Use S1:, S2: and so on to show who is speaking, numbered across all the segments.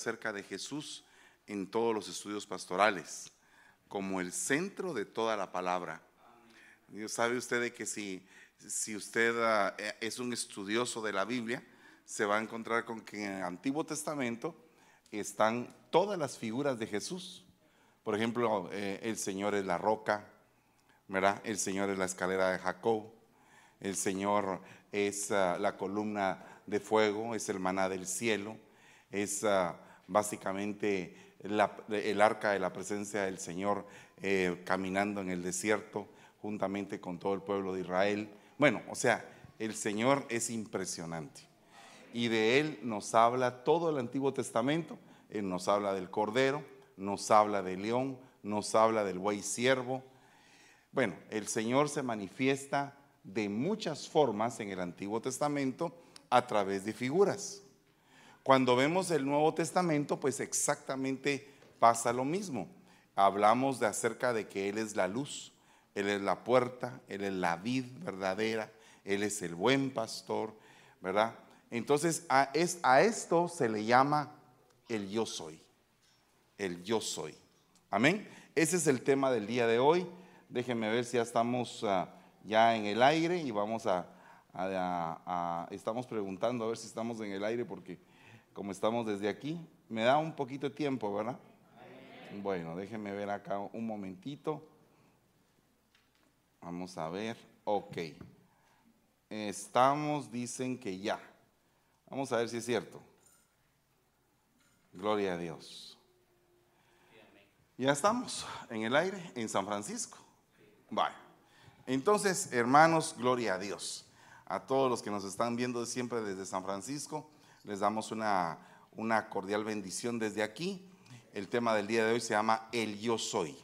S1: acerca de Jesús en todos los estudios pastorales, como el centro de toda la palabra. ¿Sabe usted de que si, si usted ah, eh, es un estudioso de la Biblia, se va a encontrar con que en el Antiguo Testamento están todas las figuras de Jesús? Por ejemplo, eh, el Señor es la roca, ¿verdad? El Señor es la escalera de Jacob, el Señor es ah, la columna de fuego, es el maná del cielo, es ah, básicamente el arca de la presencia del Señor eh, caminando en el desierto juntamente con todo el pueblo de Israel. Bueno, o sea, el Señor es impresionante. Y de Él nos habla todo el Antiguo Testamento. Él nos habla del Cordero, nos habla del león, nos habla del buey siervo. Bueno, el Señor se manifiesta de muchas formas en el Antiguo Testamento a través de figuras. Cuando vemos el Nuevo Testamento, pues exactamente pasa lo mismo. Hablamos de acerca de que Él es la luz, Él es la puerta, Él es la vid verdadera, Él es el buen pastor, ¿verdad? Entonces a, a esto se le llama el yo soy, el yo soy. Amén. Ese es el tema del día de hoy. Déjenme ver si ya estamos ah, ya en el aire y vamos a, estamos preguntando a ver si estamos en el aire porque como estamos desde aquí, me da un poquito de tiempo, ¿verdad? Bueno, déjenme ver acá un momentito. Vamos a ver. Ok. Estamos, dicen que ya. Vamos a ver si es cierto. Gloria a Dios. Ya estamos en el aire en San Francisco. Vale. Entonces, hermanos, gloria a Dios. A todos los que nos están viendo siempre desde San Francisco, les damos una, una cordial bendición desde aquí. El tema del día de hoy se llama El yo soy.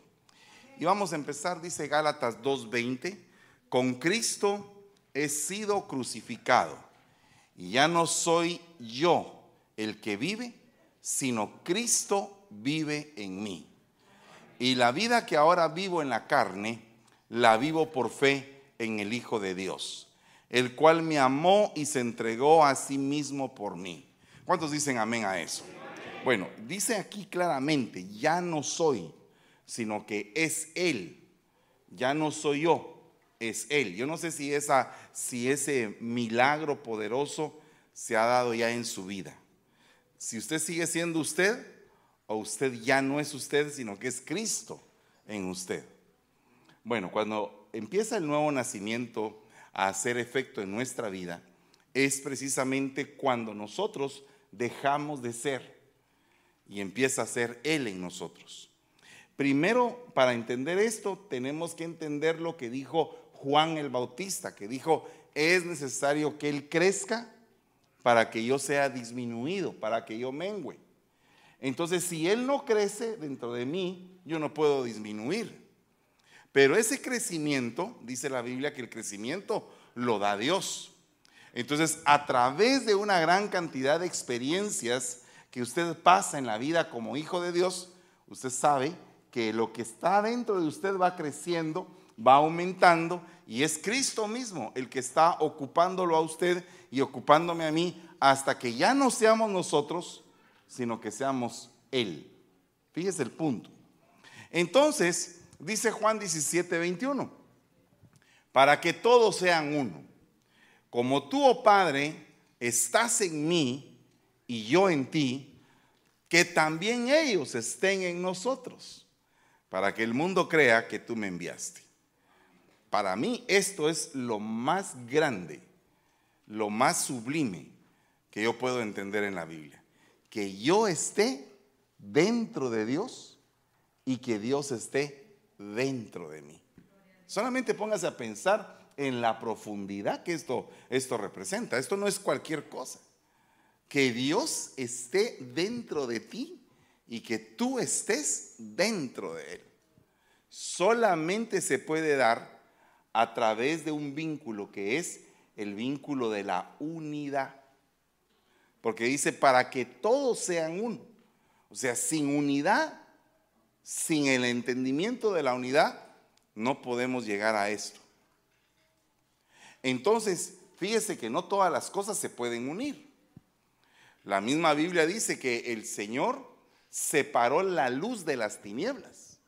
S1: Y vamos a empezar, dice Gálatas 2.20, con Cristo he sido crucificado. Y ya no soy yo el que vive, sino Cristo vive en mí. Y la vida que ahora vivo en la carne, la vivo por fe en el Hijo de Dios, el cual me amó y se entregó a sí mismo por mí. ¿Cuántos dicen amén a eso? Bueno, dice aquí claramente, ya no soy, sino que es Él. Ya no soy yo, es Él. Yo no sé si, esa, si ese milagro poderoso se ha dado ya en su vida. Si usted sigue siendo usted, o usted ya no es usted, sino que es Cristo en usted. Bueno, cuando empieza el nuevo nacimiento a hacer efecto en nuestra vida, es precisamente cuando nosotros dejamos de ser y empieza a ser Él en nosotros. Primero, para entender esto, tenemos que entender lo que dijo Juan el Bautista, que dijo, es necesario que Él crezca para que yo sea disminuido, para que yo mengüe. Entonces, si Él no crece dentro de mí, yo no puedo disminuir. Pero ese crecimiento, dice la Biblia que el crecimiento lo da Dios. Entonces, a través de una gran cantidad de experiencias que usted pasa en la vida como hijo de Dios, usted sabe que lo que está dentro de usted va creciendo, va aumentando y es Cristo mismo el que está ocupándolo a usted y ocupándome a mí hasta que ya no seamos nosotros, sino que seamos Él. Fíjese el punto. Entonces, Dice Juan 17, 21, para que todos sean uno. Como tú, oh Padre, estás en mí y yo en ti, que también ellos estén en nosotros, para que el mundo crea que tú me enviaste. Para mí esto es lo más grande, lo más sublime que yo puedo entender en la Biblia. Que yo esté dentro de Dios y que Dios esté dentro de mí. Solamente póngase a pensar en la profundidad que esto, esto representa. Esto no es cualquier cosa. Que Dios esté dentro de ti y que tú estés dentro de Él. Solamente se puede dar a través de un vínculo que es el vínculo de la unidad. Porque dice, para que todos sean uno. O sea, sin unidad sin el entendimiento de la unidad, no podemos llegar a esto. Entonces, fíjese que no todas las cosas se pueden unir. La misma Biblia dice que el Señor separó la luz de las tinieblas.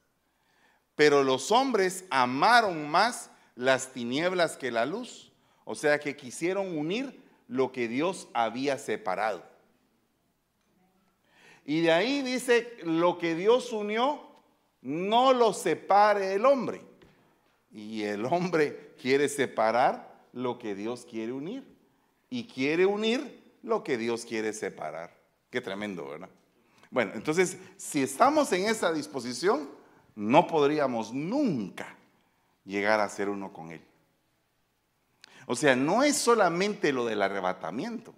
S1: Pero los hombres amaron más las tinieblas que la luz. O sea que quisieron unir lo que Dios había separado. Y de ahí dice, lo que Dios unió, no lo separe el hombre. Y el hombre quiere separar lo que Dios quiere unir. Y quiere unir lo que Dios quiere separar. Qué tremendo, ¿verdad? Bueno, entonces, si estamos en esa disposición, no podríamos nunca llegar a ser uno con Él. O sea, no es solamente lo del arrebatamiento,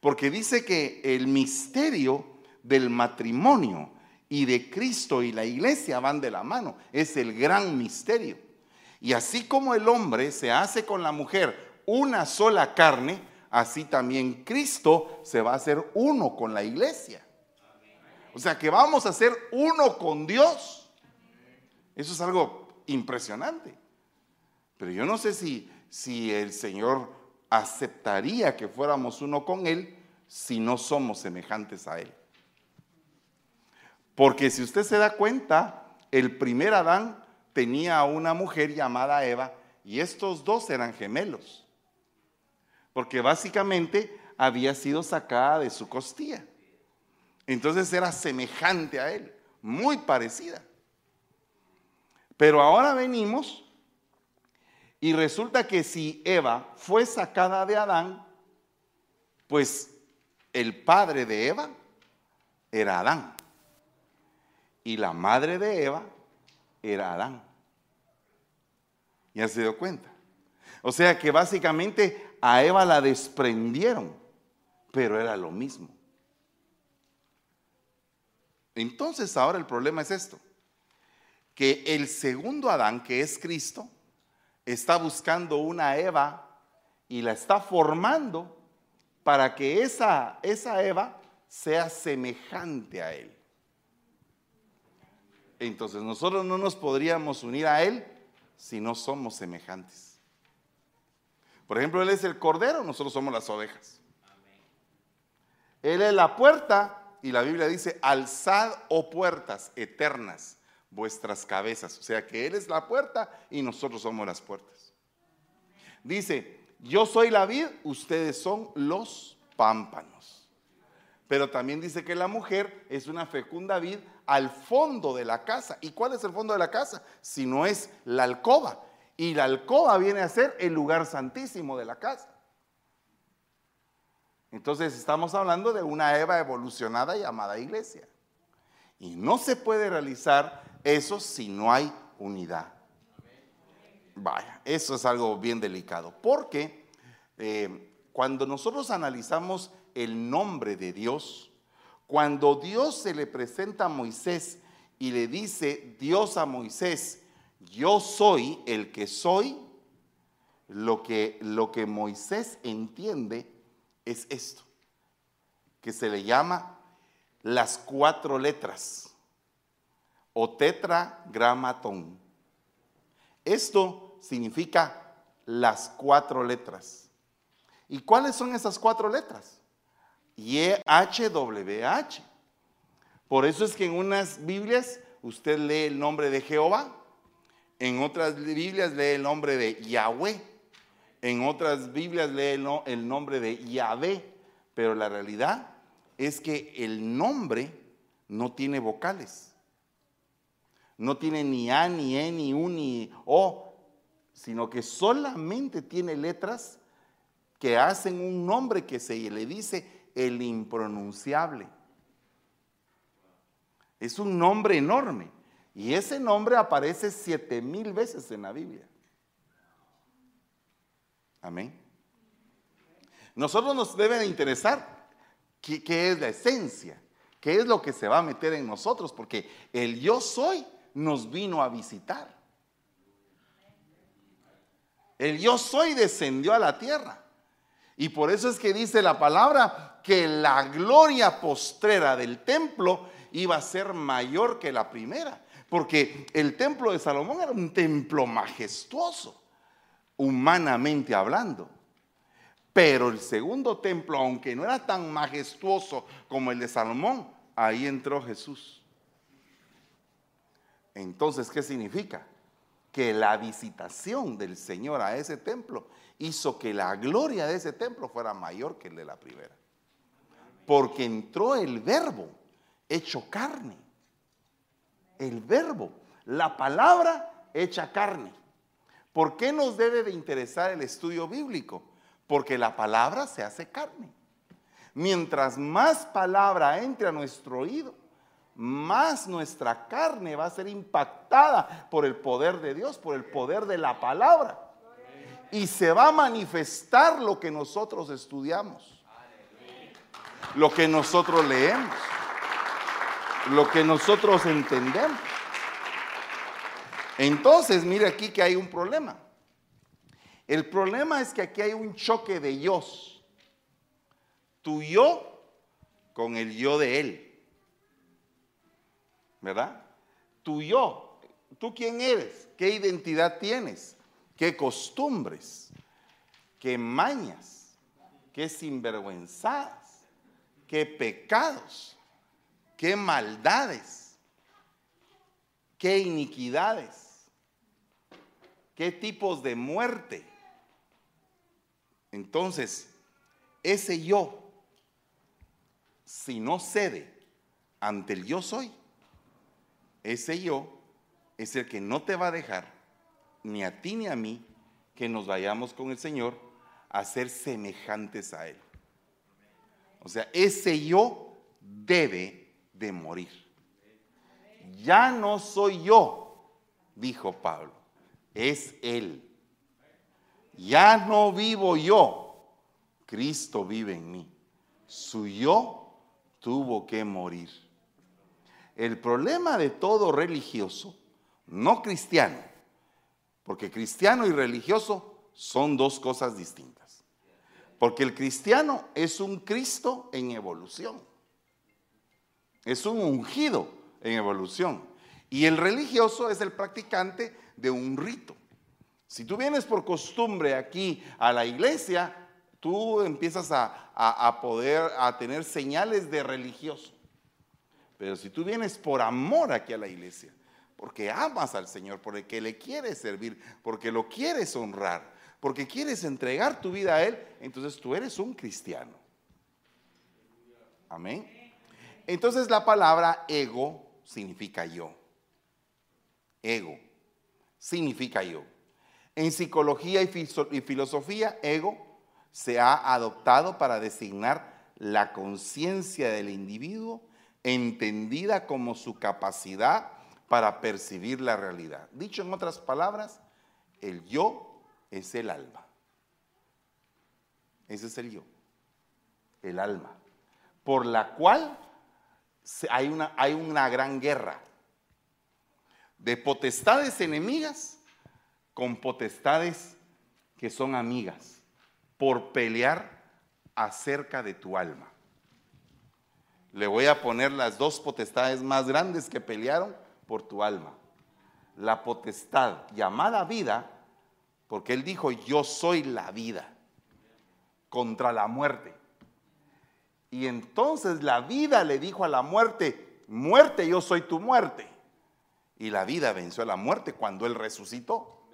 S1: porque dice que el misterio del matrimonio y de Cristo y la iglesia van de la mano, es el gran misterio. Y así como el hombre se hace con la mujer una sola carne, así también Cristo se va a hacer uno con la iglesia. O sea que vamos a ser uno con Dios. Eso es algo impresionante. Pero yo no sé si, si el Señor aceptaría que fuéramos uno con Él si no somos semejantes a Él. Porque si usted se da cuenta, el primer Adán tenía a una mujer llamada Eva y estos dos eran gemelos. Porque básicamente había sido sacada de su costilla. Entonces era semejante a él, muy parecida. Pero ahora venimos y resulta que si Eva fue sacada de Adán, pues el padre de Eva era Adán. Y la madre de Eva era Adán. ¿Ya se dio cuenta? O sea que básicamente a Eva la desprendieron, pero era lo mismo. Entonces ahora el problema es esto, que el segundo Adán, que es Cristo, está buscando una Eva y la está formando para que esa, esa Eva sea semejante a Él. Entonces nosotros no nos podríamos unir a Él si no somos semejantes. Por ejemplo, Él es el cordero, nosotros somos las ovejas. Él es la puerta, y la Biblia dice, alzad o oh puertas eternas vuestras cabezas. O sea que Él es la puerta y nosotros somos las puertas. Dice, yo soy la vid, ustedes son los pámpanos. Pero también dice que la mujer es una fecunda vid al fondo de la casa. ¿Y cuál es el fondo de la casa? Si no es la alcoba. Y la alcoba viene a ser el lugar santísimo de la casa. Entonces estamos hablando de una Eva evolucionada llamada iglesia. Y no se puede realizar eso si no hay unidad. Vaya, eso es algo bien delicado. Porque eh, cuando nosotros analizamos el nombre de Dios, cuando Dios se le presenta a Moisés y le dice Dios a Moisés, yo soy el que soy, lo que, lo que Moisés entiende es esto, que se le llama las cuatro letras o tetragramatón. Esto significa las cuatro letras. ¿Y cuáles son esas cuatro letras? YHWH. Por eso es que en unas Biblias usted lee el nombre de Jehová, en otras Biblias lee el nombre de Yahweh en otras Biblias lee el nombre de Yahvé, pero la realidad es que el nombre no tiene vocales. No tiene ni A, ni E, ni U, ni O, sino que solamente tiene letras que hacen un nombre que se le dice el impronunciable. Es un nombre enorme. Y ese nombre aparece siete mil veces en la Biblia. Amén. Nosotros nos debe de interesar qué, qué, es la esencia, qué es lo que se va a meter en nosotros, porque el yo soy nos vino a visitar. El yo soy descendió a la tierra. Y por eso es que dice la palabra que la gloria postrera del templo iba a ser mayor que la primera. Porque el templo de Salomón era un templo majestuoso humanamente hablando. Pero el segundo templo, aunque no era tan majestuoso como el de Salomón, ahí entró Jesús. Entonces, ¿qué significa? Que la visitación del Señor a ese templo hizo que la gloria de ese templo fuera mayor que el de la primera. Porque entró el verbo hecho carne. El verbo, la palabra hecha carne. ¿Por qué nos debe de interesar el estudio bíblico? Porque la palabra se hace carne. Mientras más palabra entre a nuestro oído, más nuestra carne va a ser impactada por el poder de Dios, por el poder de la palabra. Y se va a manifestar lo que nosotros estudiamos, lo que nosotros leemos, lo que nosotros entendemos. Entonces, mire aquí que hay un problema. El problema es que aquí hay un choque de yo. Tu yo con el yo de él. ¿verdad? Tu yo, ¿tú quién eres? ¿Qué identidad tienes? ¿Qué costumbres? ¿Qué mañas? ¿Qué sinvergüenzadas? ¿Qué pecados? ¿Qué maldades? ¿Qué iniquidades? ¿Qué tipos de muerte? Entonces, ese yo, si no cede ante el yo soy, ese yo es el que no te va a dejar, ni a ti ni a mí, que nos vayamos con el Señor a ser semejantes a Él. O sea, ese yo debe de morir. Ya no soy yo, dijo Pablo, es Él. Ya no vivo yo, Cristo vive en mí. Su yo tuvo que morir. El problema de todo religioso, no cristiano, porque cristiano y religioso son dos cosas distintas. Porque el cristiano es un Cristo en evolución. Es un ungido en evolución. Y el religioso es el practicante de un rito. Si tú vienes por costumbre aquí a la iglesia, tú empiezas a, a poder, a tener señales de religioso. Pero si tú vienes por amor aquí a la iglesia, porque amas al Señor, porque le quieres servir, porque lo quieres honrar, porque quieres entregar tu vida a Él, entonces tú eres un cristiano. Amén. Entonces la palabra ego significa yo. Ego significa yo. En psicología y filosofía, ego se ha adoptado para designar la conciencia del individuo entendida como su capacidad para percibir la realidad. Dicho en otras palabras, el yo es el alma. Ese es el yo, el alma, por la cual hay una, hay una gran guerra de potestades enemigas con potestades que son amigas por pelear acerca de tu alma le voy a poner las dos potestades más grandes que pelearon por tu alma. La potestad llamada vida, porque él dijo, yo soy la vida contra la muerte. Y entonces la vida le dijo a la muerte, muerte, yo soy tu muerte. Y la vida venció a la muerte cuando él resucitó.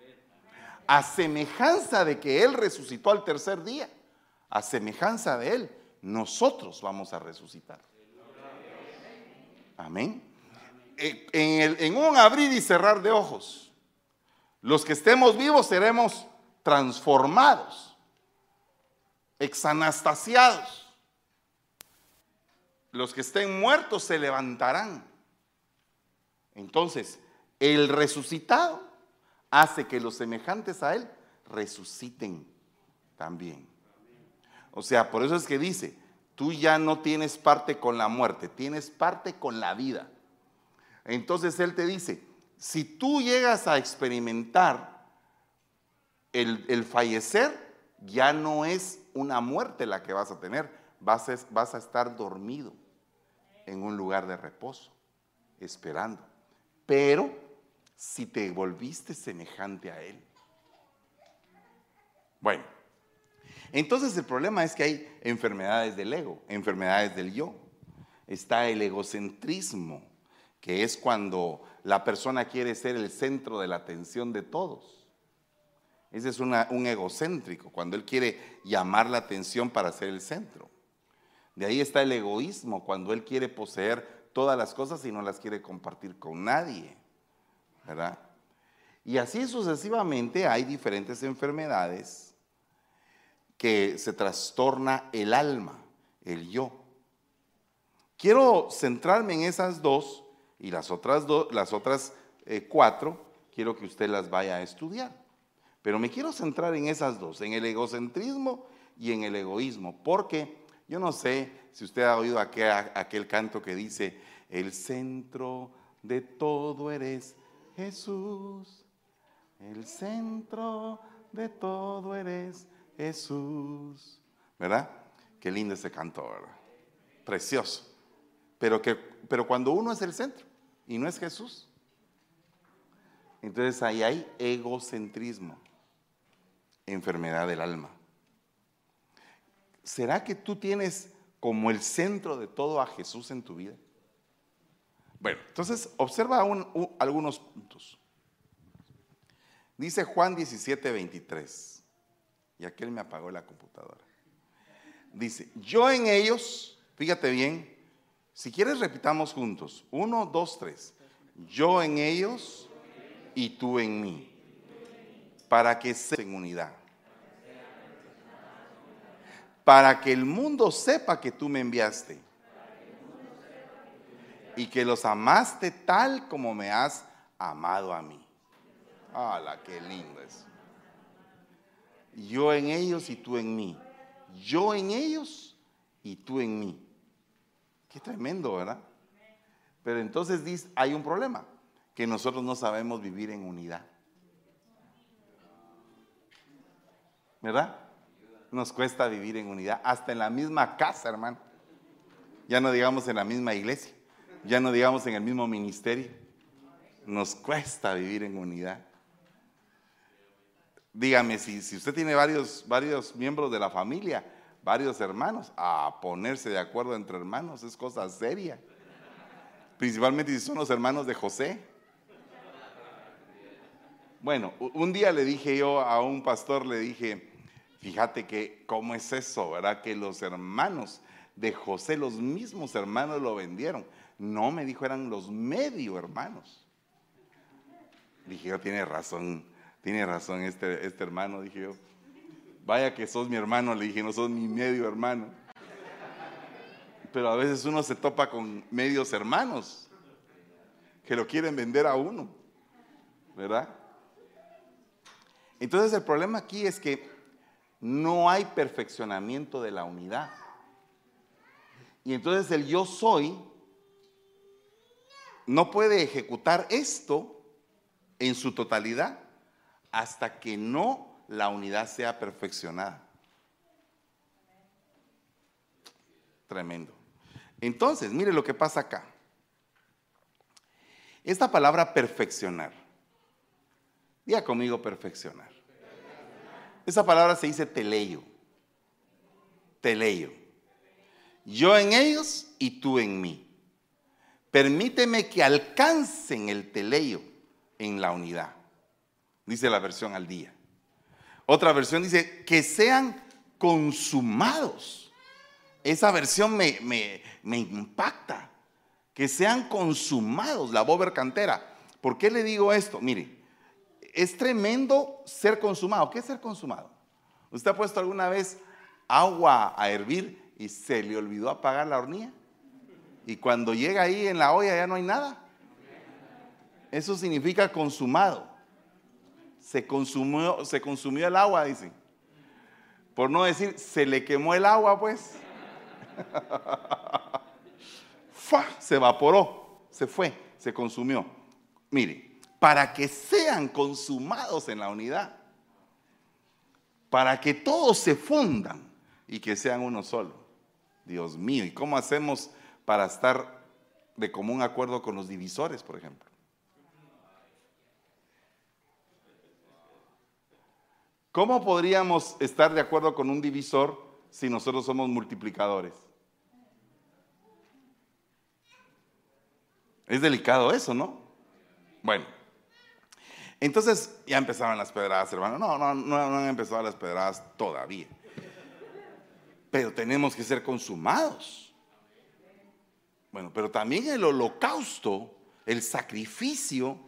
S1: A semejanza de que él resucitó al tercer día, a semejanza de él, nosotros vamos a resucitar. Amén. Eh, en, en un abrir y cerrar de ojos, los que estemos vivos seremos transformados, exanastasiados. Los que estén muertos se levantarán. Entonces, el resucitado hace que los semejantes a él resuciten también. O sea, por eso es que dice, tú ya no tienes parte con la muerte, tienes parte con la vida. Entonces Él te dice, si tú llegas a experimentar el, fallecer, ya no es una muerte la que vas a tener, vas a, vas a estar dormido en un lugar de reposo, esperando. Pero si te volviste semejante a Él. Bueno, Entonces el problema es que hay enfermedades del ego, enfermedades del yo. Está el egocentrismo, que es cuando la persona quiere ser el centro de la atención de todos. Ese es un egocéntrico, cuando él quiere llamar la atención para ser el centro. De ahí está el egoísmo, cuando él quiere poseer todas las cosas y no las quiere compartir con nadie. ¿Verdad? Y así sucesivamente hay diferentes enfermedades que se trastorna el alma, el yo. Quiero centrarme en esas dos y las otras, dos, las otras eh, cuatro, quiero que usted las vaya a estudiar. Pero me quiero centrar en esas dos, en el egocentrismo y en el egoísmo, porque yo no sé si usted ha oído aquel, aquel canto que dice, el centro de todo eres Jesús, el centro de todo eres Jesús. ¿Verdad? Qué lindo ese canto, ¿verdad? Precioso. Pero, que, pero cuando uno es el centro y no es Jesús, entonces ahí hay egocentrismo, enfermedad del alma. ¿Será que tú tienes como el centro de todo a Jesús en tu vida? Bueno, entonces observa algunos puntos. Dice Juan 17, 23. Y aquel me apagó la computadora. Dice, yo en ellos, fíjate bien, si quieres repitamos juntos. Uno, dos, tres. Yo en ellos y tú en mí. Para que sean en unidad. Para que el mundo sepa que tú me enviaste. Y que los amaste tal como me has amado a mí. ¡Hala, qué lindo es! Yo en ellos y tú en mí. Yo en ellos y tú en mí. Qué tremendo, ¿verdad? Pero entonces dice, hay un problema, que nosotros no sabemos vivir en unidad. ¿Verdad? Nos cuesta vivir en unidad, hasta en la misma casa, hermano. Ya no digamos en la misma iglesia, ya no digamos en el mismo ministerio. Nos cuesta vivir en unidad. Dígame, si, si usted tiene varios, varios miembros de la familia, varios hermanos, a ponerse de acuerdo entre hermanos es cosa seria. Principalmente si son los hermanos de José. Bueno, un día le dije yo a un pastor, le dije, fíjate que cómo es eso, ¿verdad? Que los hermanos de José, los mismos hermanos lo vendieron. No, me dijo, eran los medio hermanos. Dije yo, tiene razón tiene razón este, este hermano, dije yo. Vaya que sos mi hermano, le dije, no sos mi medio hermano. Pero a veces uno se topa con medios hermanos que lo quieren vender a uno, ¿verdad? Entonces el problema aquí es que no hay perfeccionamiento de la unidad. Y entonces el yo soy no puede ejecutar esto en su totalidad hasta que no la unidad sea perfeccionada. Tremendo. Entonces, mire lo que pasa acá. Esta palabra perfeccionar. Diga conmigo perfeccionar. Esa palabra se dice teleio. Teleio. Yo en ellos y tú en mí. Permíteme que alcancen el teleio en la unidad dice la versión al día. Otra versión dice que sean consumados. Esa versión me, me, impacta. Que sean consumados, la bober cantera. ¿Por qué le digo esto? Mire, es tremendo ser consumado. ¿Qué es ser consumado? ¿Usted ha puesto alguna vez agua a hervir y se le olvidó apagar la hornilla? Y cuando llega ahí en la olla ya no hay nada. Eso significa consumado se consumió, se consumió el agua, dicen. Por no decir, se le quemó el agua, pues. se evaporó, se fue, se consumió. Mire, para que sean consumados en la unidad, para que todos se fundan y que sean uno solo. Dios mío, ¿y cómo hacemos para estar de común acuerdo con los divisores, por ejemplo? ¿Cómo podríamos estar de acuerdo con un divisor si nosotros somos multiplicadores? Es delicado eso, ¿no? Bueno, entonces ya empezaron las pedradas, hermano. No, no, no, no han empezado las pedradas todavía. Pero tenemos que ser consumados. Bueno, pero también el holocausto, el sacrificio,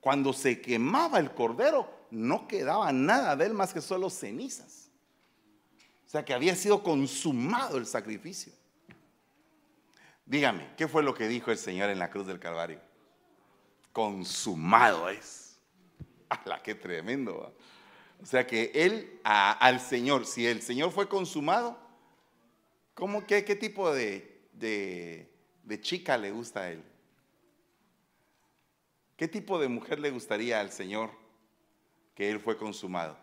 S1: cuando se quemaba el cordero, no quedaba nada de él más que solo cenizas. O sea que había sido consumado el sacrificio. Dígame, ¿qué fue lo que dijo el Señor en la cruz del Calvario? Consumado es. ¡Hala, qué tremendo! O sea que él, al Señor, si el Señor fue consumado, ¿cómo, qué, qué tipo de, de, de chica le gusta a él? ¿Qué tipo de mujer le gustaría al Señor que él fue consumado?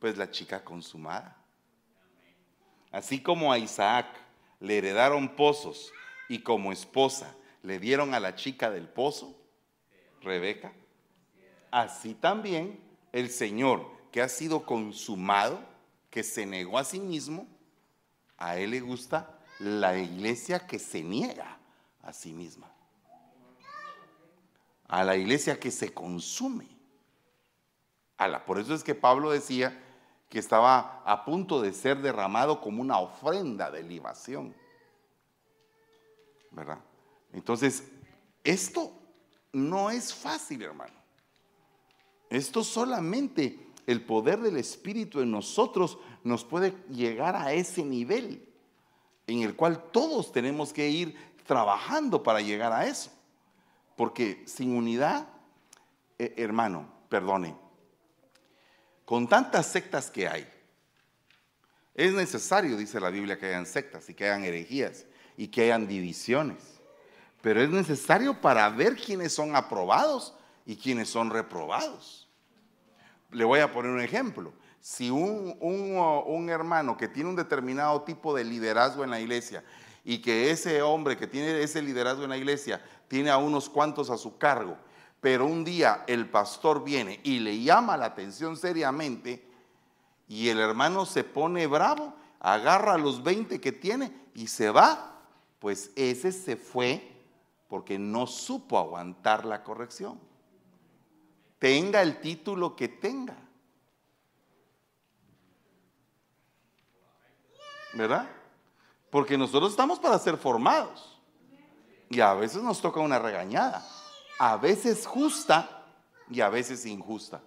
S1: Pues la chica consumada. Así como a Isaac le heredaron pozos y como esposa le dieron a la chica del pozo, Rebeca, así también el Señor que ha sido consumado, que se negó a sí mismo, a Él le gusta la iglesia que se niega a sí misma. A la iglesia que se consume. Por eso es que Pablo decía que estaba a punto de ser derramado como una ofrenda de libación. ¿Verdad? Entonces, esto no es fácil, hermano. Esto solamente el poder del Espíritu en nosotros nos puede llegar a ese nivel en el cual todos tenemos que ir trabajando para llegar a eso. Porque sin unidad, eh, hermano, perdone, con tantas sectas que hay, es necesario, dice la Biblia, que hayan sectas y que hayan herejías y que hayan divisiones. Pero es necesario para ver quiénes son aprobados y quiénes son reprobados. Le voy a poner un ejemplo. Si un, un, hermano que tiene un determinado tipo de liderazgo en la iglesia y que ese hombre que tiene ese liderazgo en la iglesia tiene a unos cuantos a su cargo pero un día el pastor viene y le llama la atención seriamente y el hermano se pone bravo, agarra los 20 que tiene y se va, pues ese se fue porque no supo aguantar la corrección. Tenga el título que tenga. ¿Verdad? Porque nosotros estamos para ser formados. Y a veces nos toca una regañada a veces justa y a veces injusta.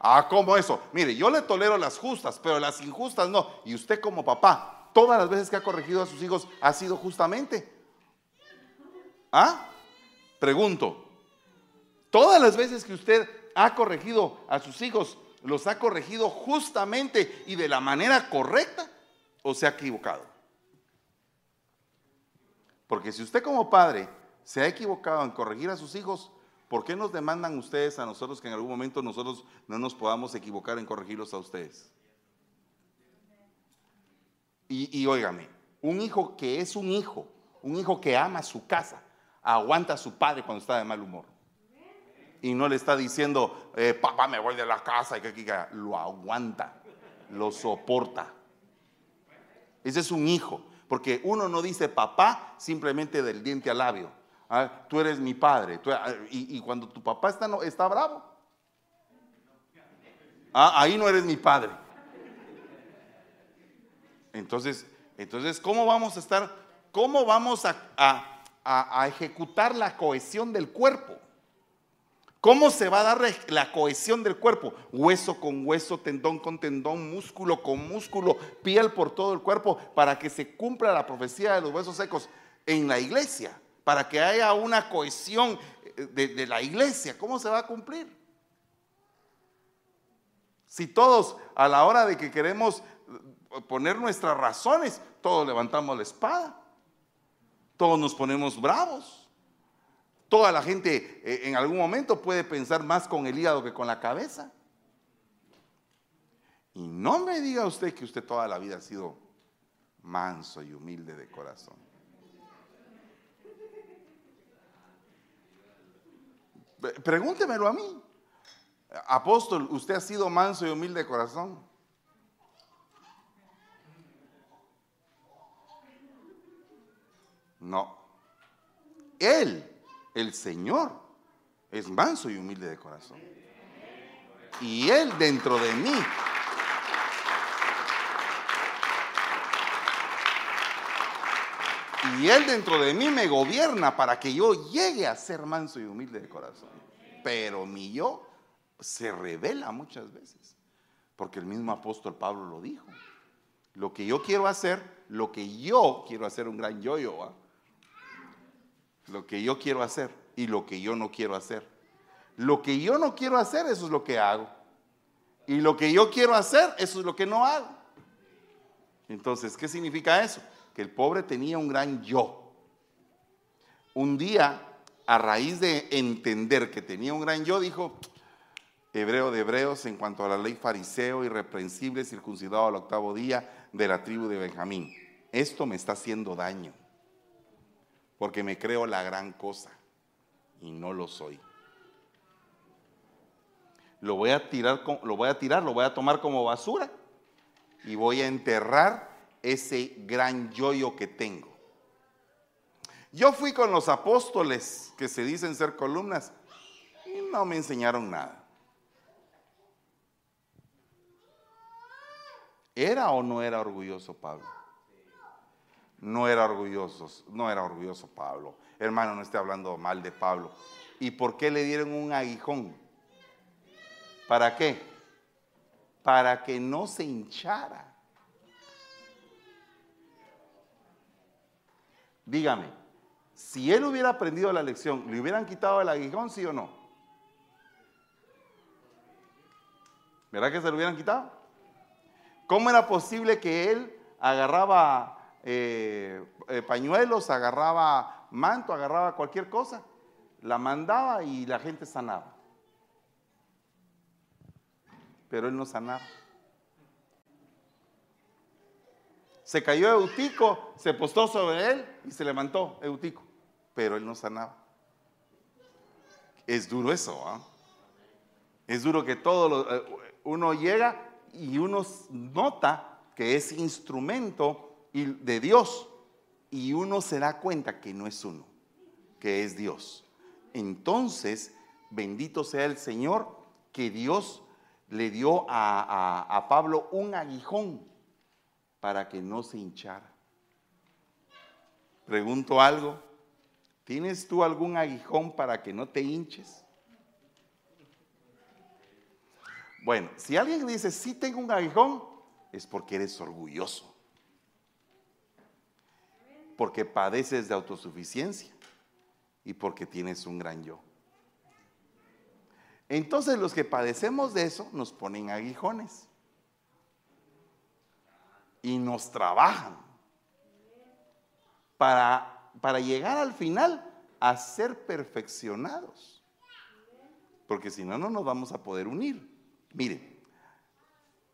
S1: Ah, ¿cómo eso? Mire, yo le tolero las justas, pero las injustas no. Y usted como papá, todas las veces que ha corregido a sus hijos, ¿ha sido justamente? ¿Ah? Pregunto, todas las veces que usted ha corregido a sus hijos, ¿los ha corregido justamente y de la manera correcta o se ha equivocado? Porque si usted como padre se ha equivocado en corregir a sus hijos, ¿por qué nos demandan ustedes a nosotros que en algún momento nosotros no nos podamos equivocar en corregirlos a ustedes? Y, y óigame, un hijo que es un hijo, un hijo que ama su casa, aguanta a su padre cuando está de mal humor. Y no le está diciendo, eh, papá, me voy de la casa y que, que lo aguanta, lo soporta. Ese es un hijo, porque uno no dice papá simplemente del diente al labio Ah, tú eres mi padre. Ah, y, cuando tu papá está, no, está bravo, ah, ahí no eres mi padre. Entonces, entonces, ¿cómo vamos a estar? ¿Cómo vamos a, a ejecutar la cohesión del cuerpo? ¿Cómo se va a dar la cohesión del cuerpo? Hueso con hueso, tendón con tendón, músculo con músculo, piel por todo el cuerpo, para que se cumpla la profecía de los huesos secos en la iglesia para que haya una cohesión eh, de, la iglesia. ¿Cómo se va a cumplir? Si todos a la hora de que queremos eh, poner nuestras razones, todos levantamos la espada, todos nos ponemos bravos, toda la gente eh, en algún momento puede pensar más con el hígado que con la cabeza. Y no me diga usted que usted toda la vida ha sido manso y humilde de corazón. Pregúntemelo a mí. Apóstol, usted ha sido manso y humilde de corazón. No. Él, el Señor, es manso y humilde de corazón. Y Él dentro de mí Y Él dentro de mí me gobierna para que yo llegue a ser manso y humilde de corazón. Pero mi yo se revela muchas veces. Porque el mismo apóstol Pablo lo dijo. Lo que yo quiero hacer, lo que yo quiero hacer, un gran yo-yo. Lo que yo quiero hacer y lo que yo no quiero hacer. Lo que yo no quiero hacer, eso es lo que hago. Y lo que yo quiero hacer, eso es lo que no hago. Entonces, ¿qué significa eso? Que el pobre tenía un gran yo. Un día, a raíz de entender que tenía un gran yo, dijo, hebreo de hebreos, en cuanto a la ley fariseo, irreprensible, circuncidado al octavo día de la tribu de Benjamín. Esto me está haciendo daño, porque me creo la gran cosa y no lo soy. Lo voy a tirar, lo voy a tirar, lo voy a tomar como basura y voy a enterrar ese gran yoyo que tengo. Yo fui con los apóstoles que se dicen ser columnas y no me enseñaron nada. ¿Era o no era orgulloso Pablo? No era orgulloso, no era orgulloso Pablo. Hermano, no esté hablando mal de Pablo. ¿Y por qué le dieron un aguijón? ¿Para qué? Para que no se hinchara. Dígame, si él hubiera aprendido la lección, ¿le hubieran quitado el aguijón, sí o no? ¿Verdad que se lo hubieran quitado? ¿Cómo era posible que él agarraba eh, eh, pañuelos, agarraba manto, agarraba cualquier cosa, la mandaba y la gente sanaba? Pero él no sanaba. Se cayó Eutico, se postó sobre él y se levantó Eutico, pero él no sanaba. Es duro eso, ¿ah? Es duro que todo eh, uno llega y uno nota que es instrumento de Dios y uno se da cuenta que no es uno, que es Dios. Entonces, bendito sea el Señor que Dios le dio a Pablo un aguijón para que no se hinchara. Pregunto algo, ¿tienes tú algún aguijón para que no te hinches? Bueno, si alguien dice, sí tengo un aguijón, es porque eres orgulloso. Porque padeces de autosuficiencia y porque tienes un gran yo. Entonces los que padecemos de eso nos ponen aguijones y nos trabajan para, para llegar al final a ser perfeccionados. Porque si no, no nos vamos a poder unir. Mire,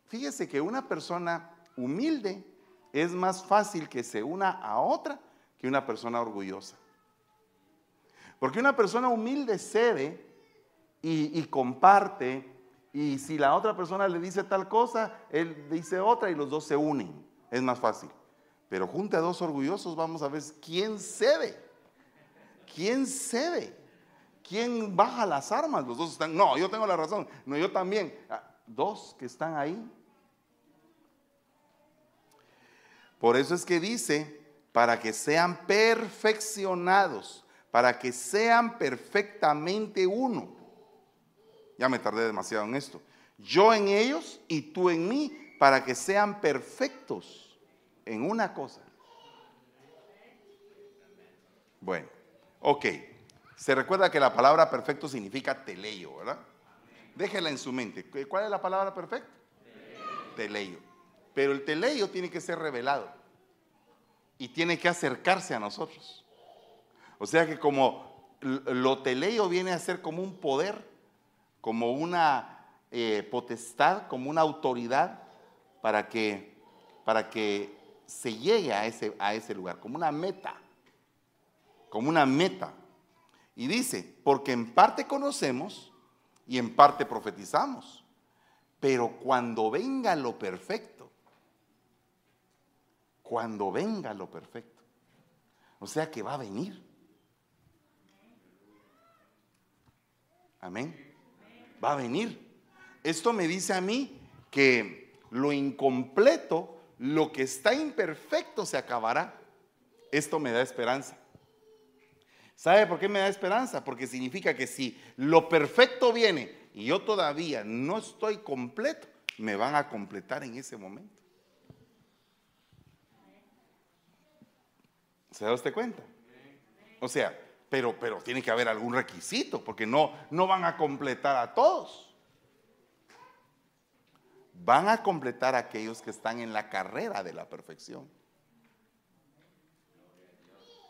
S1: fíjese que una persona humilde es más fácil que se una a otra que una persona orgullosa. Porque una persona humilde cede y, y comparte y si la otra persona le dice tal cosa, él dice otra y los dos se unen. Es más fácil. Pero junte a dos orgullosos, vamos a ver quién cede. ¿Quién cede? ¿Quién baja las armas? Los dos están, no, yo tengo la razón. No, yo también. Ah, dos que están ahí. Por eso es que dice, para que sean perfeccionados, para que sean perfectamente uno ya me tardé demasiado en esto. Yo en ellos y tú en mí, para que sean perfectos en una cosa. Bueno, ok. Se recuerda que la palabra perfecto significa teleio, ¿verdad? Déjela en su mente. ¿Cuál es la palabra perfecto? Teleio. Pero el teleio tiene que ser revelado y tiene que acercarse a nosotros. O sea que como lo teleio viene a ser como un poder como una eh, potestad, como una autoridad para que, para que se llegue a ese, a ese lugar, como una meta, como una meta. Y dice, porque en parte conocemos y en parte profetizamos. Pero cuando venga lo perfecto, cuando venga lo perfecto, o sea que va a venir. Amén. Va a venir. Esto me dice a mí que lo incompleto, lo que está imperfecto se acabará. Esto me da esperanza. ¿Sabe por qué me da esperanza? Porque significa que si lo perfecto viene y yo todavía no estoy completo, me van a completar en ese momento. ¿Se da usted cuenta? O sea, pero, pero tiene que haber algún requisito, porque no, no van a completar a todos. Van a completar a aquellos que están en la carrera de la perfección.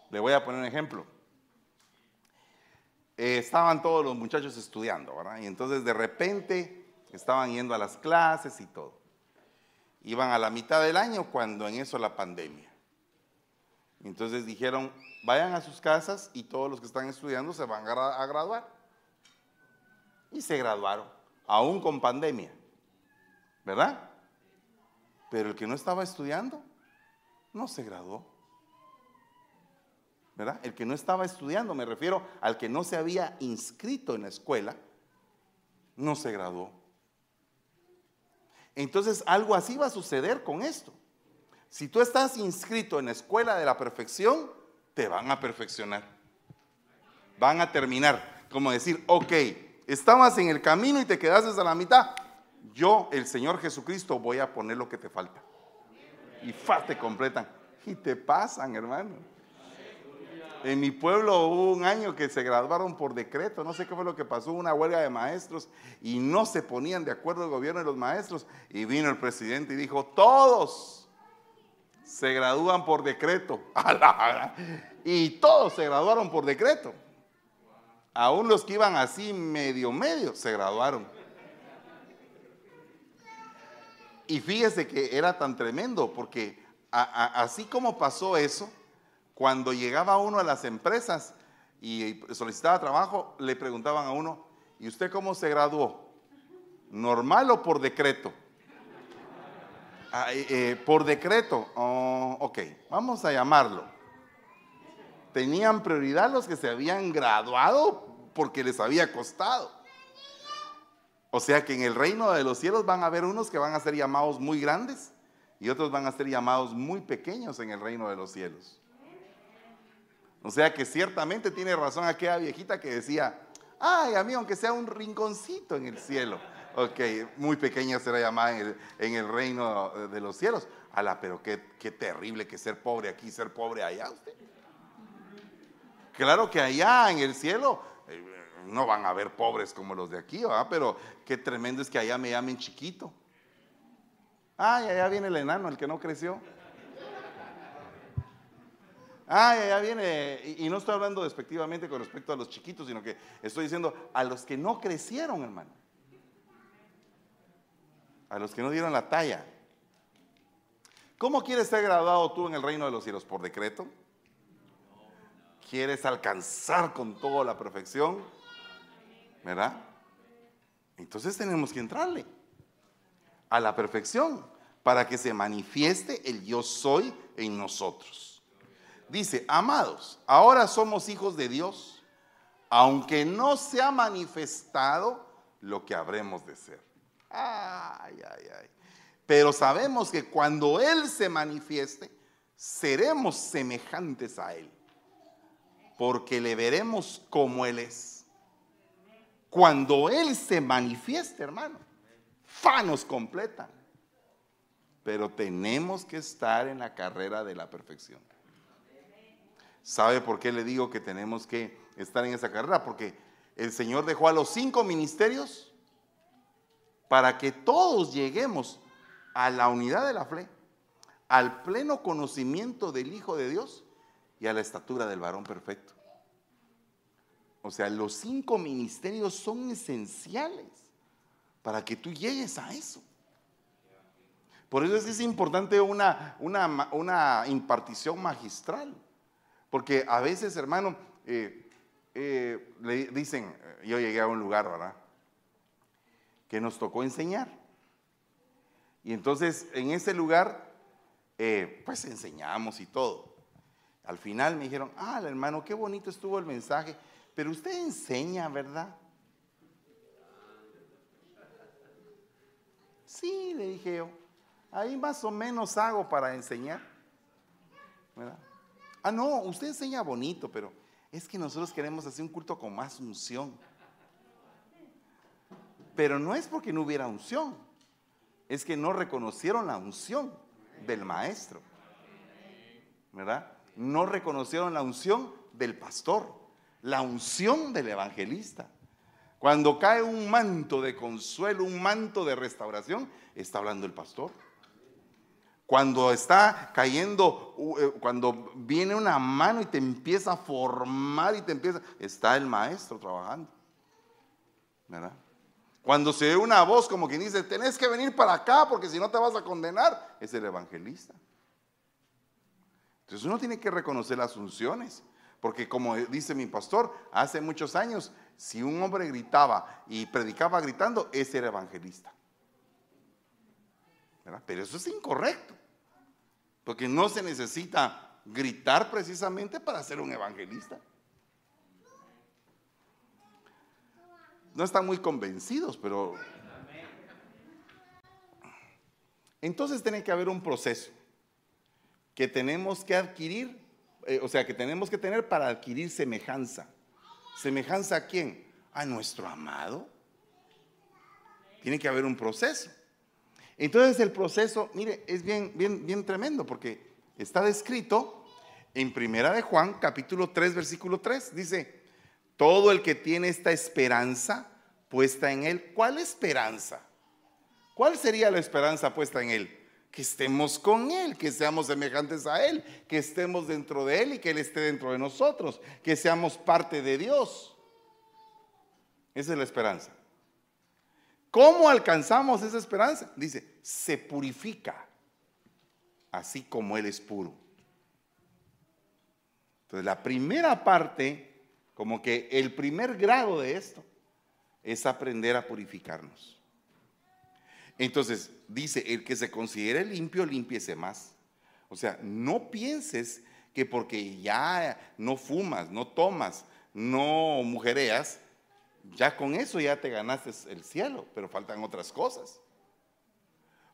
S1: Le voy a poner un ejemplo. Eh, estaban todos los muchachos estudiando, ¿verdad? Y entonces de repente estaban yendo a las clases y todo. Iban a la mitad del año cuando en eso la pandemia. Entonces dijeron, vayan a sus casas y todos los que están estudiando se van a, graduar. Y se graduaron, aún con pandemia, ¿verdad? Pero el que no estaba estudiando no se graduó. El que no estaba estudiando, me refiero al que no se había inscrito en la escuela, no se graduó. Entonces algo así va a suceder con esto. Si tú estás inscrito en la escuela de la perfección, te van a perfeccionar. Van a terminar. Como decir, ok, estabas en el camino y te quedaste a la mitad. Yo, el Señor Jesucristo, voy a poner lo que te falta. Y fa, te completan. Y te pasan, hermano. En mi pueblo hubo un año que se graduaron por decreto, no sé qué fue lo que pasó, una huelga de maestros y no se ponían de acuerdo el gobierno y los maestros. Y vino el presidente y dijo, todos se gradúan por decreto. Y todos se graduaron por decreto. Aún los que iban así medio medio se graduaron. Y fíjese que era tan tremendo porque así como pasó eso, cuando llegaba uno a las empresas y solicitaba trabajo, le preguntaban a uno, ¿y usted cómo se graduó? ¿Normal o por decreto? Eh, por decreto, oh, ok, vamos a llamarlo. Tenían prioridad los que se habían graduado porque les había costado. O sea que en el reino de los cielos van a haber unos que van a ser llamados muy grandes y otros van a ser llamados muy pequeños en el reino de los cielos. O sea que ciertamente tiene razón aquella viejita que decía, ay, a mí aunque sea un rinconcito en el cielo. Ok, muy pequeña será llamada en el, reino de los cielos. Ala, pero qué, terrible que ser pobre aquí, ser pobre allá usted. Claro que allá en el cielo eh, no van a haber pobres como los de aquí, ¿verdad? Pero qué tremendo es que allá me llamen chiquito. Ay, allá viene el enano, el que no creció. Ah, ya viene. Y, no estoy hablando despectivamente con respecto a los chiquitos, sino que estoy diciendo a los que no crecieron, hermano. A los que no dieron la talla. ¿Cómo quieres ser graduado tú en el reino de los cielos? ¿Por decreto? ¿Quieres alcanzar con toda la perfección? ¿Verdad? Entonces tenemos que entrarle a la perfección para que se manifieste el yo soy en nosotros dice, amados, ahora somos hijos de Dios, aunque no se ha manifestado lo que habremos de ser. Ay, ay, ay. Pero sabemos que cuando Él se manifieste, seremos semejantes a Él, porque le veremos como Él es. Cuando Él se manifieste, hermano, fanos completan. Pero tenemos que estar en la carrera de la perfección. ¿Sabe por qué le digo que tenemos que estar en esa carrera? Porque el Señor dejó a los cinco ministerios para que todos lleguemos a la unidad de la fe, al pleno conocimiento del Hijo de Dios y a la estatura del varón perfecto. O sea, los cinco ministerios son esenciales para que tú llegues a eso. Por eso es, importante una, una, una impartición magistral. Porque a veces, hermano, eh, eh, le dicen, yo llegué a un lugar, ¿verdad? Que nos tocó enseñar. Y entonces en ese lugar, eh, pues enseñamos y todo. Al final me dijeron, ah, hermano, qué bonito estuvo el mensaje, pero usted enseña, ¿verdad? Sí, le dije yo, ahí más o menos hago para enseñar. Ah, no, usted enseña bonito, pero es que nosotros queremos hacer un culto con más unción. Pero no es porque no hubiera unción, es que no reconocieron la unción del maestro. ¿Verdad? No reconocieron la unción del pastor, la unción del evangelista. Cuando cae un manto de consuelo, un manto de restauración, está hablando el pastor. Cuando está cayendo, eh, cuando viene una mano y te empieza a formar y te empieza, está el maestro trabajando. ¿Verdad? Cuando se ve una voz como quien dice, tenés que venir para acá porque si no te vas a condenar, es el evangelista. Entonces uno tiene que reconocer las unciones. Porque como dice mi pastor, hace muchos años, si un hombre gritaba y predicaba gritando, ese era evangelista. Pero eso es incorrecto. Porque no se necesita gritar precisamente para ser un evangelista. No están muy convencidos, pero... Entonces tiene que haber un proceso que tenemos que adquirir eh, o sea, que tenemos que tener para adquirir semejanza. ¿Semejanza a quién? A nuestro amado. Tiene que haber un proceso. Entonces el proceso, mire, es bien, bien, bien tremendo porque está descrito en Primera de Juan, capítulo 3, versículo 3. Dice, todo el que tiene esta esperanza puesta en él, ¿cuál esperanza? ¿Cuál sería la esperanza puesta en él? que estemos con Él, que seamos semejantes a Él, que estemos dentro de Él y que Él esté dentro de nosotros, que seamos parte de Dios. Esa es la esperanza. ¿Cómo alcanzamos esa esperanza? Dice, se purifica, así como Él es puro. Entonces, la primera parte, como que el primer grado de esto, es aprender a purificarnos. Entonces, dice, el que se considere limpio, limpiese más. O sea, no pienses que porque ya no fumas, no tomas, no mujereas, ya con eso ya te ganaste el cielo, pero faltan otras cosas.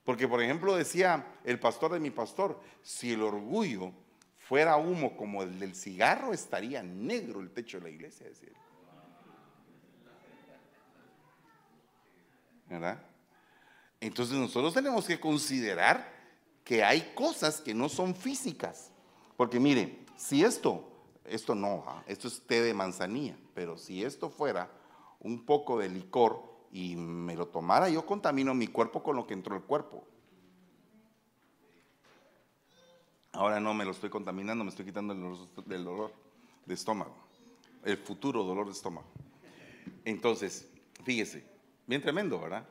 S1: Porque, por ejemplo, decía el pastor de mi pastor, si el orgullo fuera humo como el del cigarro, estaría negro el techo de la iglesia, decía ¿Verdad? Entonces nosotros tenemos que considerar que hay cosas que no son físicas. Porque mire, si esto, esto no, ¿ah? esto es té de manzanilla, pero si esto fuera un poco de licor y me lo tomara, yo contamino mi cuerpo con lo que entró el cuerpo. Ahora no me lo estoy contaminando, me estoy quitando el dolor de estómago, el futuro dolor de estómago. Entonces, fíjese, bien tremendo, ¿verdad?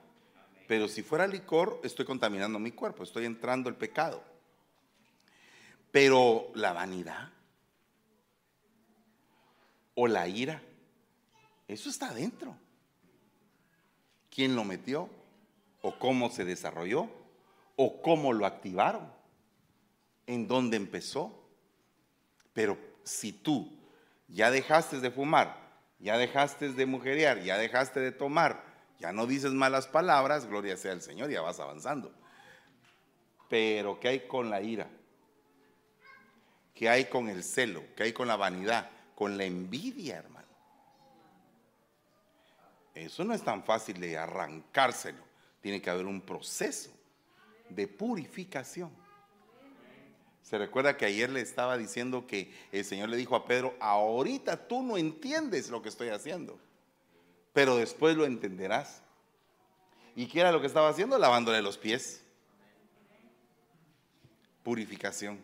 S1: Pero si fuera licor, estoy contaminando mi cuerpo, estoy entrando el pecado. Pero la vanidad o la ira, eso está adentro. ¿Quién lo metió? ¿O cómo se desarrolló? ¿O cómo lo activaron? ¿En dónde empezó? Pero si tú ya dejaste de fumar, ya dejaste de mujerear, ya dejaste de tomar, ya no dices malas palabras, gloria sea al Señor, ya vas avanzando. Pero ¿qué hay con la ira? ¿Qué hay con el celo? ¿Qué hay con la vanidad? Con la envidia, hermano. Eso no es tan fácil de arrancárselo. Tiene que haber un proceso de purificación. Se recuerda que ayer le estaba diciendo que el Señor le dijo a Pedro, ahorita tú no entiendes lo que estoy haciendo pero después lo entenderás. ¿Y qué era lo que estaba haciendo? Lavándole los pies. Purificación.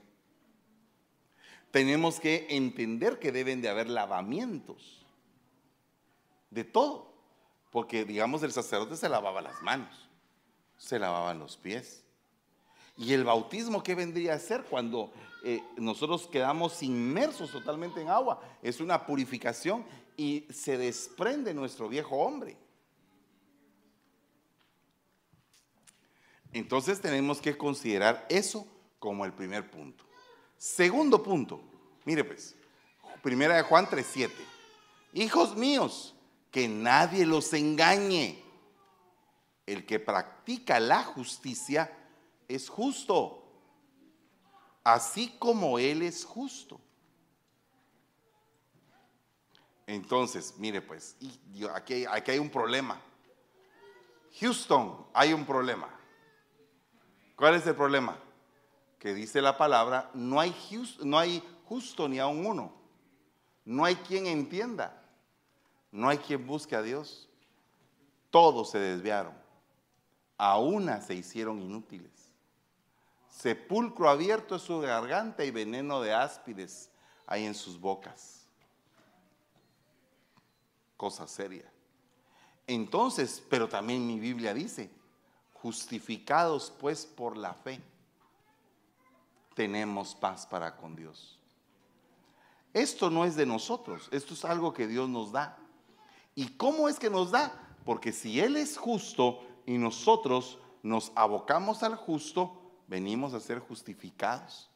S1: Tenemos que entender que deben de haber lavamientos de todo, porque digamos el sacerdote se lavaba las manos, se lavaban los pies. ¿Y el bautismo qué vendría a ser cuando eh, nosotros quedamos inmersos totalmente en agua? Es una purificación y se desprende nuestro viejo hombre. Entonces tenemos que considerar eso como el primer punto. Segundo punto, mire pues, primera de Juan 3:7. Hijos míos, que nadie los engañe. El que practica la justicia es justo, así como Él es justo. Entonces, mire pues, aquí, hay un problema. Houston, hay un problema. ¿Cuál es el problema? Que dice la palabra, no hay, no hay justo ni a un uno. No hay quien entienda. No hay quien busque a Dios. Todos se desviaron. A una se hicieron inútiles. Sepulcro abierto es su garganta y veneno de áspides hay en sus bocas. Cosa seria. Entonces, pero también mi Biblia dice, justificados pues por la fe, tenemos paz para con Dios. Esto no es de nosotros, esto es algo que Dios nos da. ¿Y cómo es que nos da? Porque si Él es justo y nosotros nos abocamos al justo, venimos a ser justificados.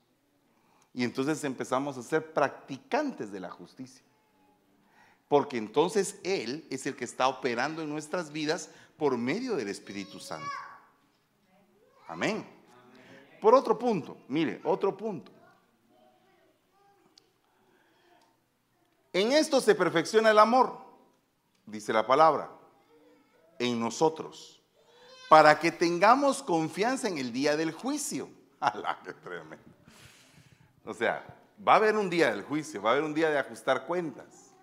S1: Y entonces empezamos a ser practicantes de la justicia. Porque entonces Él es el que está operando en nuestras vidas por medio del Espíritu Santo. Amén. Por otro punto, mire, otro punto. En esto se perfecciona el amor, dice la palabra, en nosotros, para que tengamos confianza en el día del juicio. ¡Hala, qué tremendo! O sea, va a haber un día del juicio, va a haber un día de ajustar cuentas.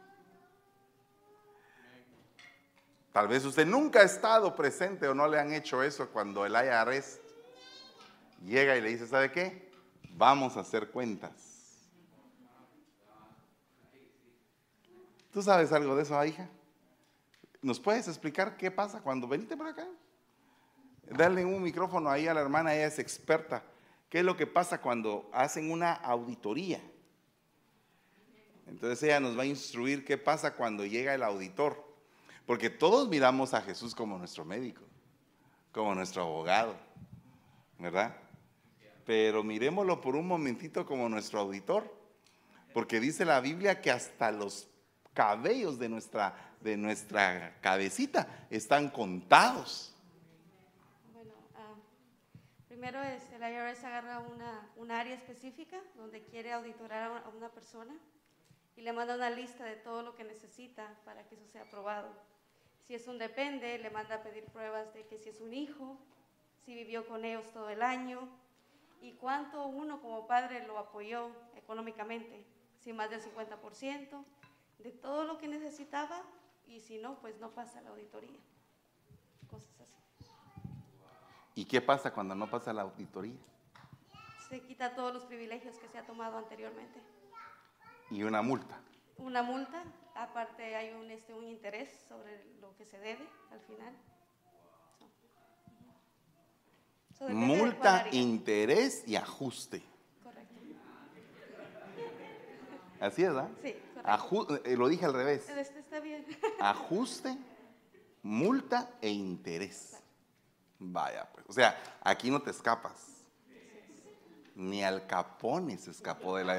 S1: Tal vez usted nunca ha estado presente o no le han hecho eso cuando el IRS llega y le dice, ¿sabe qué? Vamos a hacer cuentas. ¿Tú sabes algo de eso, hija? ¿Nos puedes explicar qué pasa cuando veniste por acá? Dale un micrófono ahí a la hermana, ella es experta. ¿Qué es lo que pasa cuando hacen una auditoría? Entonces ella nos va a instruir qué pasa cuando llega el auditor. Porque todos miramos a Jesús como nuestro médico, como nuestro abogado, ¿verdad? Pero miremoslo por un momentito como nuestro auditor. Porque dice la Biblia que hasta los cabellos de nuestra, de nuestra cabecita están contados.
S2: Primero es, el IRS agarra una, una, área específica donde quiere auditorar a una persona y le manda una lista de todo lo que necesita para que eso sea aprobado. Si es un depende, le manda a pedir pruebas de que si es un hijo, si vivió con ellos todo el año y cuánto uno como padre lo apoyó económicamente, si más del 50%, de todo lo que necesitaba y si no, pues no pasa la auditoría. Cosas así.
S1: ¿Y qué pasa cuando no pasa la auditoría?
S2: Se quita todos los privilegios que se ha tomado anteriormente.
S1: ¿Y una multa?
S2: Una multa, aparte hay un, este, un interés sobre lo que se debe al final.
S1: multa, interés y ajuste.
S2: Correcto.
S1: Así es, ¿verdad?
S2: Sí.
S1: Eh, lo dije al revés.
S2: Este está bien.
S1: Ajuste, multa e interés. Vaya, pues. O sea, aquí no te escapas. Ni al Capone se escapó de la.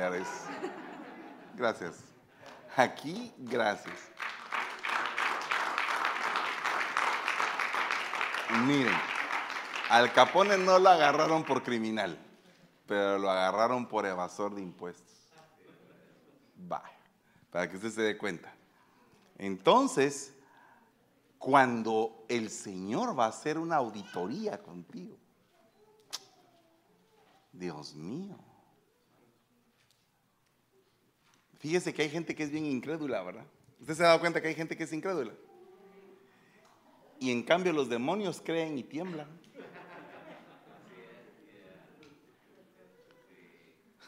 S1: Gracias. Aquí, gracias. Miren, al Capone no lo agarraron por criminal, pero lo agarraron por evasor de impuestos. Vaya para que usted se dé cuenta. Entonces, cuando el Señor va a hacer una auditoría contigo, Dios mío. Fíjese que hay gente que es bien incrédula, ¿verdad? ¿Usted se ha dado cuenta que hay gente que es incrédula? Y en cambio los demonios creen y tiemblan.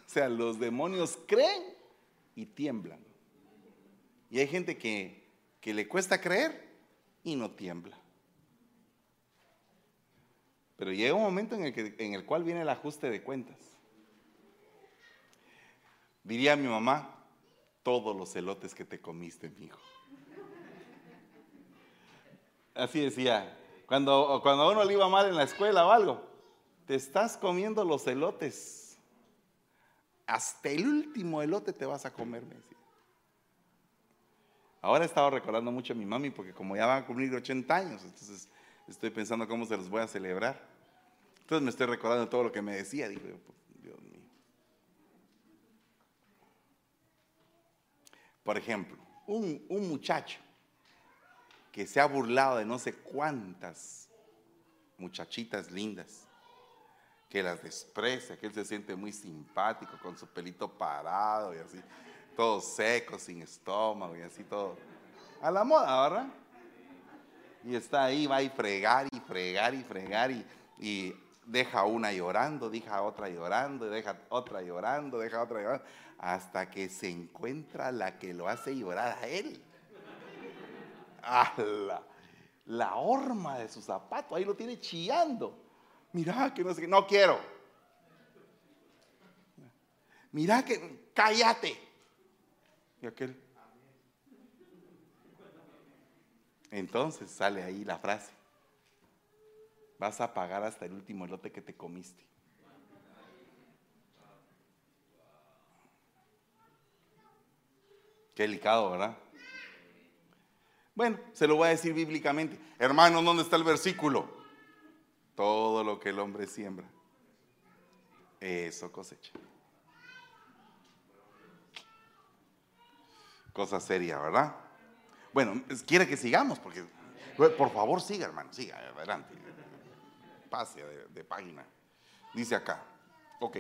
S1: O sea, los demonios creen y tiemblan. Y hay gente que, le cuesta creer y no tiembla. Pero llega un momento en el, que, en el cual viene el ajuste de cuentas. Diría mi mamá, todos los elotes que te comiste, mi hijo. Así decía, cuando, cuando a uno le iba mal en la escuela o algo, te estás comiendo los elotes. Hasta el último elote te vas a comer, me decía. Ahora he estado recordando mucho a mi mami porque como ya van a cumplir 80 años, entonces estoy pensando cómo se los voy a celebrar. Entonces me estoy recordando todo lo que me decía, digo pues, Dios mío. Por ejemplo, un, un muchacho que se ha burlado de no sé cuántas muchachitas lindas, que las desprecia, que él se siente muy simpático con su pelito parado y así, todo seco, sin estómago y así todo. A la moda, ¿verdad? Y está ahí, va a fregar y fregar y fregar y, y deja una llorando, deja otra llorando, deja otra llorando, deja otra llorando, hasta que se encuentra la que lo hace llorar a él. La, la horma de su zapato, ahí lo tiene chillando. Mira que no sé no quiero. Mira que, cállate. Entonces sale ahí la frase. Vas a pagar hasta el último elote que te comiste. Qué delicado, ¿verdad? Bueno, se lo voy a decir bíblicamente. Hermano, ¿dónde está el versículo? Todo lo que el hombre siembra, eso cosecha. Cosa seria, ¿verdad? Bueno, quiere que sigamos, porque por favor siga, hermano, siga, adelante. Pase de, de página. Dice acá, ok.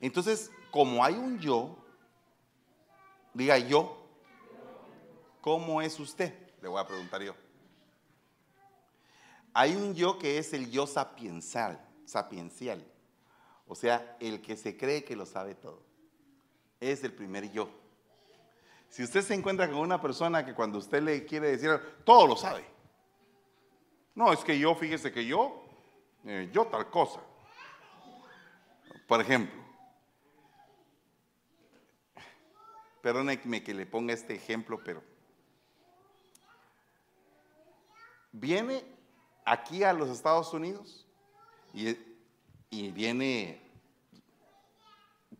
S1: Entonces, como hay un yo, diga yo, ¿Cómo es usted? Le voy a preguntar yo. Hay un yo que es el yo sapiencial, sapiencial. O sea, el que se cree que lo sabe todo. Es el primer yo. Si usted se encuentra con una persona que cuando usted le quiere decir, todo lo sabe. No, es que yo, fíjese que yo, eh, yo tal cosa. Por ejemplo, perdóneme que le ponga este ejemplo, pero viene aquí a los Estados Unidos y, viene,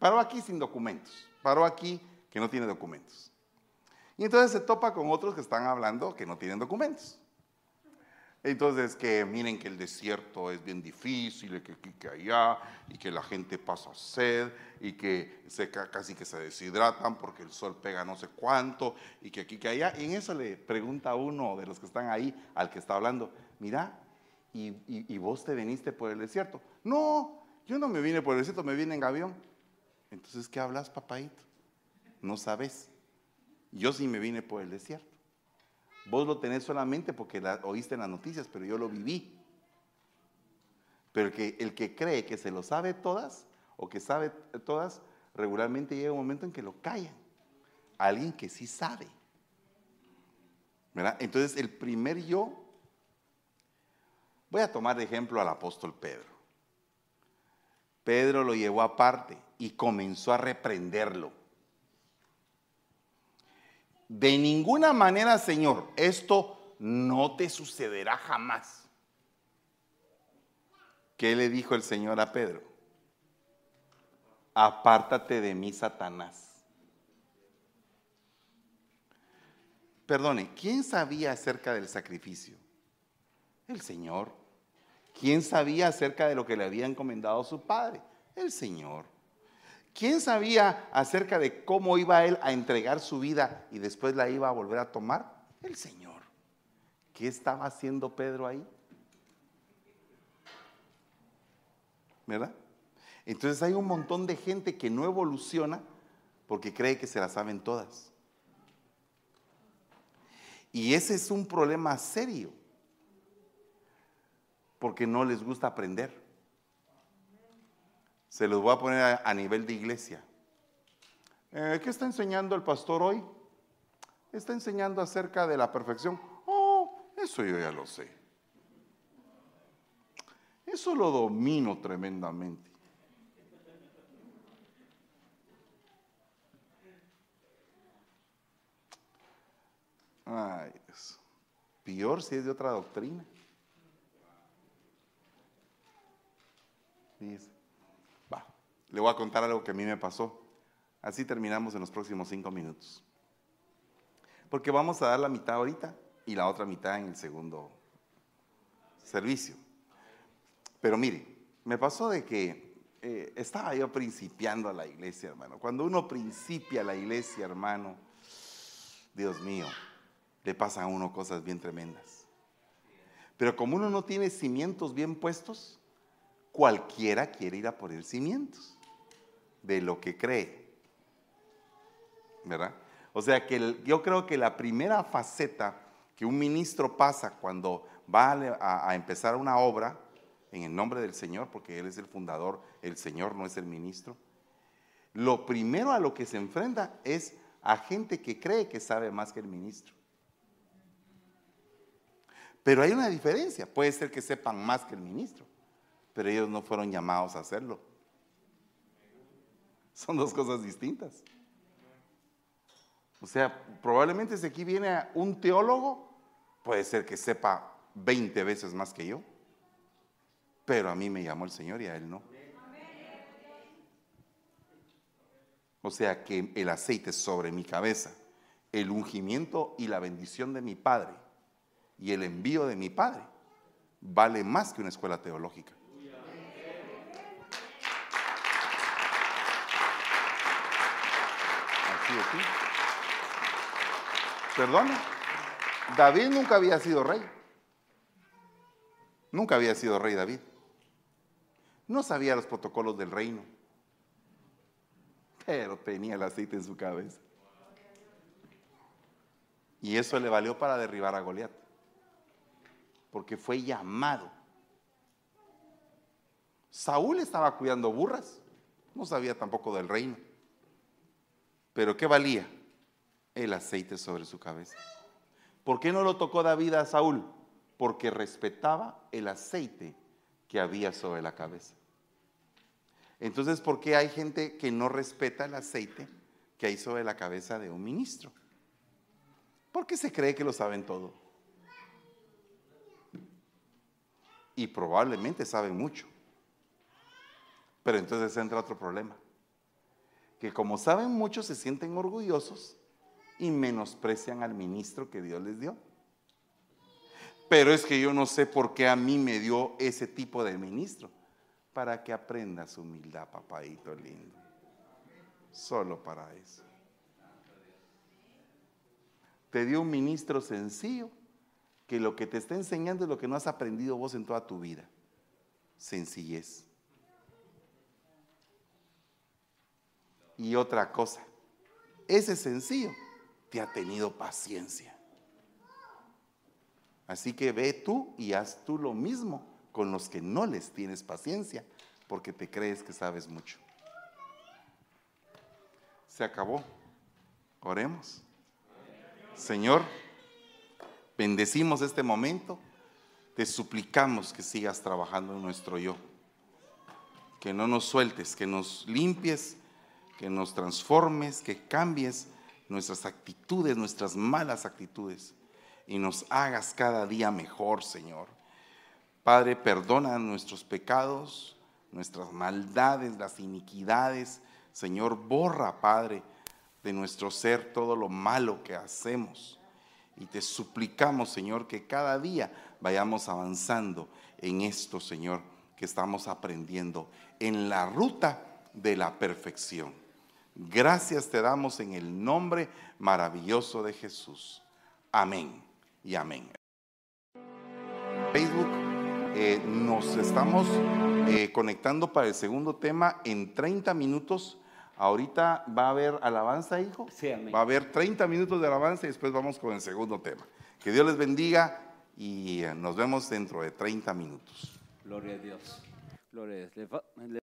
S1: paró aquí sin documentos, paró aquí que no tiene documentos. Y entonces se topa con otros que están hablando que no tienen documentos. Entonces, que miren que el desierto es bien difícil, y que aquí, que allá, y que la gente pasa sed, y que casi que se deshidratan porque el sol pega no sé cuánto, y que aquí, que allá. Y en eso le pregunta a uno de los que están ahí, al que está hablando, mira, ¿y, y vos te viniste por el desierto? No, yo no me vine por el desierto, me vine en avión. Entonces, ¿qué hablas, papaito? No sabes. Yo sí me vine por el desierto. Vos lo tenés solamente porque la, oíste en las noticias, pero yo lo viví. Pero el que, el que cree que se lo sabe todas o que sabe todas, regularmente llega un momento en que lo callan. Alguien que sí sabe. Entonces el primer yo, voy a tomar de ejemplo al apóstol Pedro. Pedro lo llevó aparte y comenzó a reprenderlo de ninguna manera, Señor, esto no te sucederá jamás. ¿Qué le dijo el Señor a Pedro? Apártate de mí, Satanás. Perdone, ¿quién sabía acerca del sacrificio? El Señor. ¿Quién sabía acerca de lo que le había encomendado su padre? El Señor. ¿Quién sabía acerca de cómo iba él a entregar su vida y después la iba a volver a tomar? El Señor. ¿Qué estaba haciendo Pedro ahí? ¿Verdad? Entonces hay un montón de gente que no evoluciona porque cree que se la saben todas. Y ese es un problema serio, porque no les gusta aprender. Se los voy a poner a, nivel de iglesia. Eh, ¿Qué está enseñando el pastor hoy? Está enseñando acerca de la perfección. Oh, eso yo ya lo sé. Eso lo domino tremendamente. Ay, Dios. Peor si es de otra doctrina. Fíjese. Le voy a contar algo que a mí me pasó. Así terminamos en los próximos cinco minutos. Porque vamos a dar la mitad ahorita y la otra mitad en el segundo servicio. Pero mire, me pasó de que eh, estaba yo principiando a la iglesia, hermano. Cuando uno principia a la iglesia, hermano, Dios mío, le pasan a uno cosas bien tremendas. Pero como uno no tiene cimientos bien puestos, cualquiera quiere ir a poner cimientos de lo que cree. ¿Verdad? O sea que yo creo que la primera faceta que un ministro pasa cuando va a, empezar una obra en el nombre del Señor, porque Él es el fundador, el Señor no es el ministro, lo primero a lo que se enfrenta es a gente que cree que sabe más que el ministro. Pero hay una diferencia, puede ser que sepan más que el ministro, pero ellos no fueron llamados a hacerlo. Son dos cosas distintas. O sea, probablemente si aquí viene un teólogo, puede ser que sepa 20 veces más que yo, pero a mí me llamó el Señor y a él no. O sea que el aceite sobre mi cabeza, el ungimiento y la bendición de mi Padre y el envío de mi Padre vale más que una escuela teológica. Así es. Perdona. David nunca había sido rey. Nunca había sido rey David. No sabía los protocolos del reino. Pero tenía el aceite en su cabeza. Y eso le valió para derribar a Goliat. Porque fue llamado. Saúl estaba cuidando burras. No sabía tampoco del reino. Pero ¿qué valía? el aceite sobre su cabeza. ¿Por qué no lo tocó David a Saúl? Porque respetaba el aceite que había sobre la cabeza. Entonces, ¿por qué hay gente que no respeta el aceite que hay sobre la cabeza de un ministro? Porque se cree que lo saben todo. Y probablemente saben mucho. Pero entonces entra otro problema. Que como saben mucho, se sienten orgullosos y menosprecian al ministro que Dios les dio. Pero es que yo no sé por qué a mí me dio ese tipo de ministro. Para que aprenda su humildad, papadito lindo. Solo para eso. Te dio un ministro sencillo que lo que te está enseñando es lo que no has aprendido vos en toda tu vida. Sencillez. Y otra cosa, ese sencillo ha tenido paciencia. Así que ve tú y haz tú lo mismo con los que no les tienes paciencia, porque te crees que sabes mucho. Se acabó. Oremos. Señor, bendecimos este momento. Te suplicamos que sigas trabajando en nuestro yo. Que no nos sueltes, que nos limpies, que nos transformes, que cambies nuestras actitudes, nuestras malas actitudes, y nos hagas cada día mejor, Señor. Padre, perdona nuestros pecados, nuestras maldades, las iniquidades. Señor, borra, Padre, de nuestro ser todo lo malo que hacemos. Y te suplicamos, Señor, que cada día vayamos avanzando en esto, Señor, que estamos aprendiendo en la ruta de la perfección. Gracias te damos en el nombre maravilloso de Jesús. Amén y amén. Facebook eh, nos estamos eh, conectando para el segundo tema en 30 minutos. Ahorita va a haber alabanza, hijo.
S3: Sí, amén.
S1: Va a haber 30 minutos de alabanza y después vamos con el segundo tema. Que Dios les bendiga y eh, nos vemos dentro de 30 minutos.
S3: Gloria a Dios. Gloria a Dios.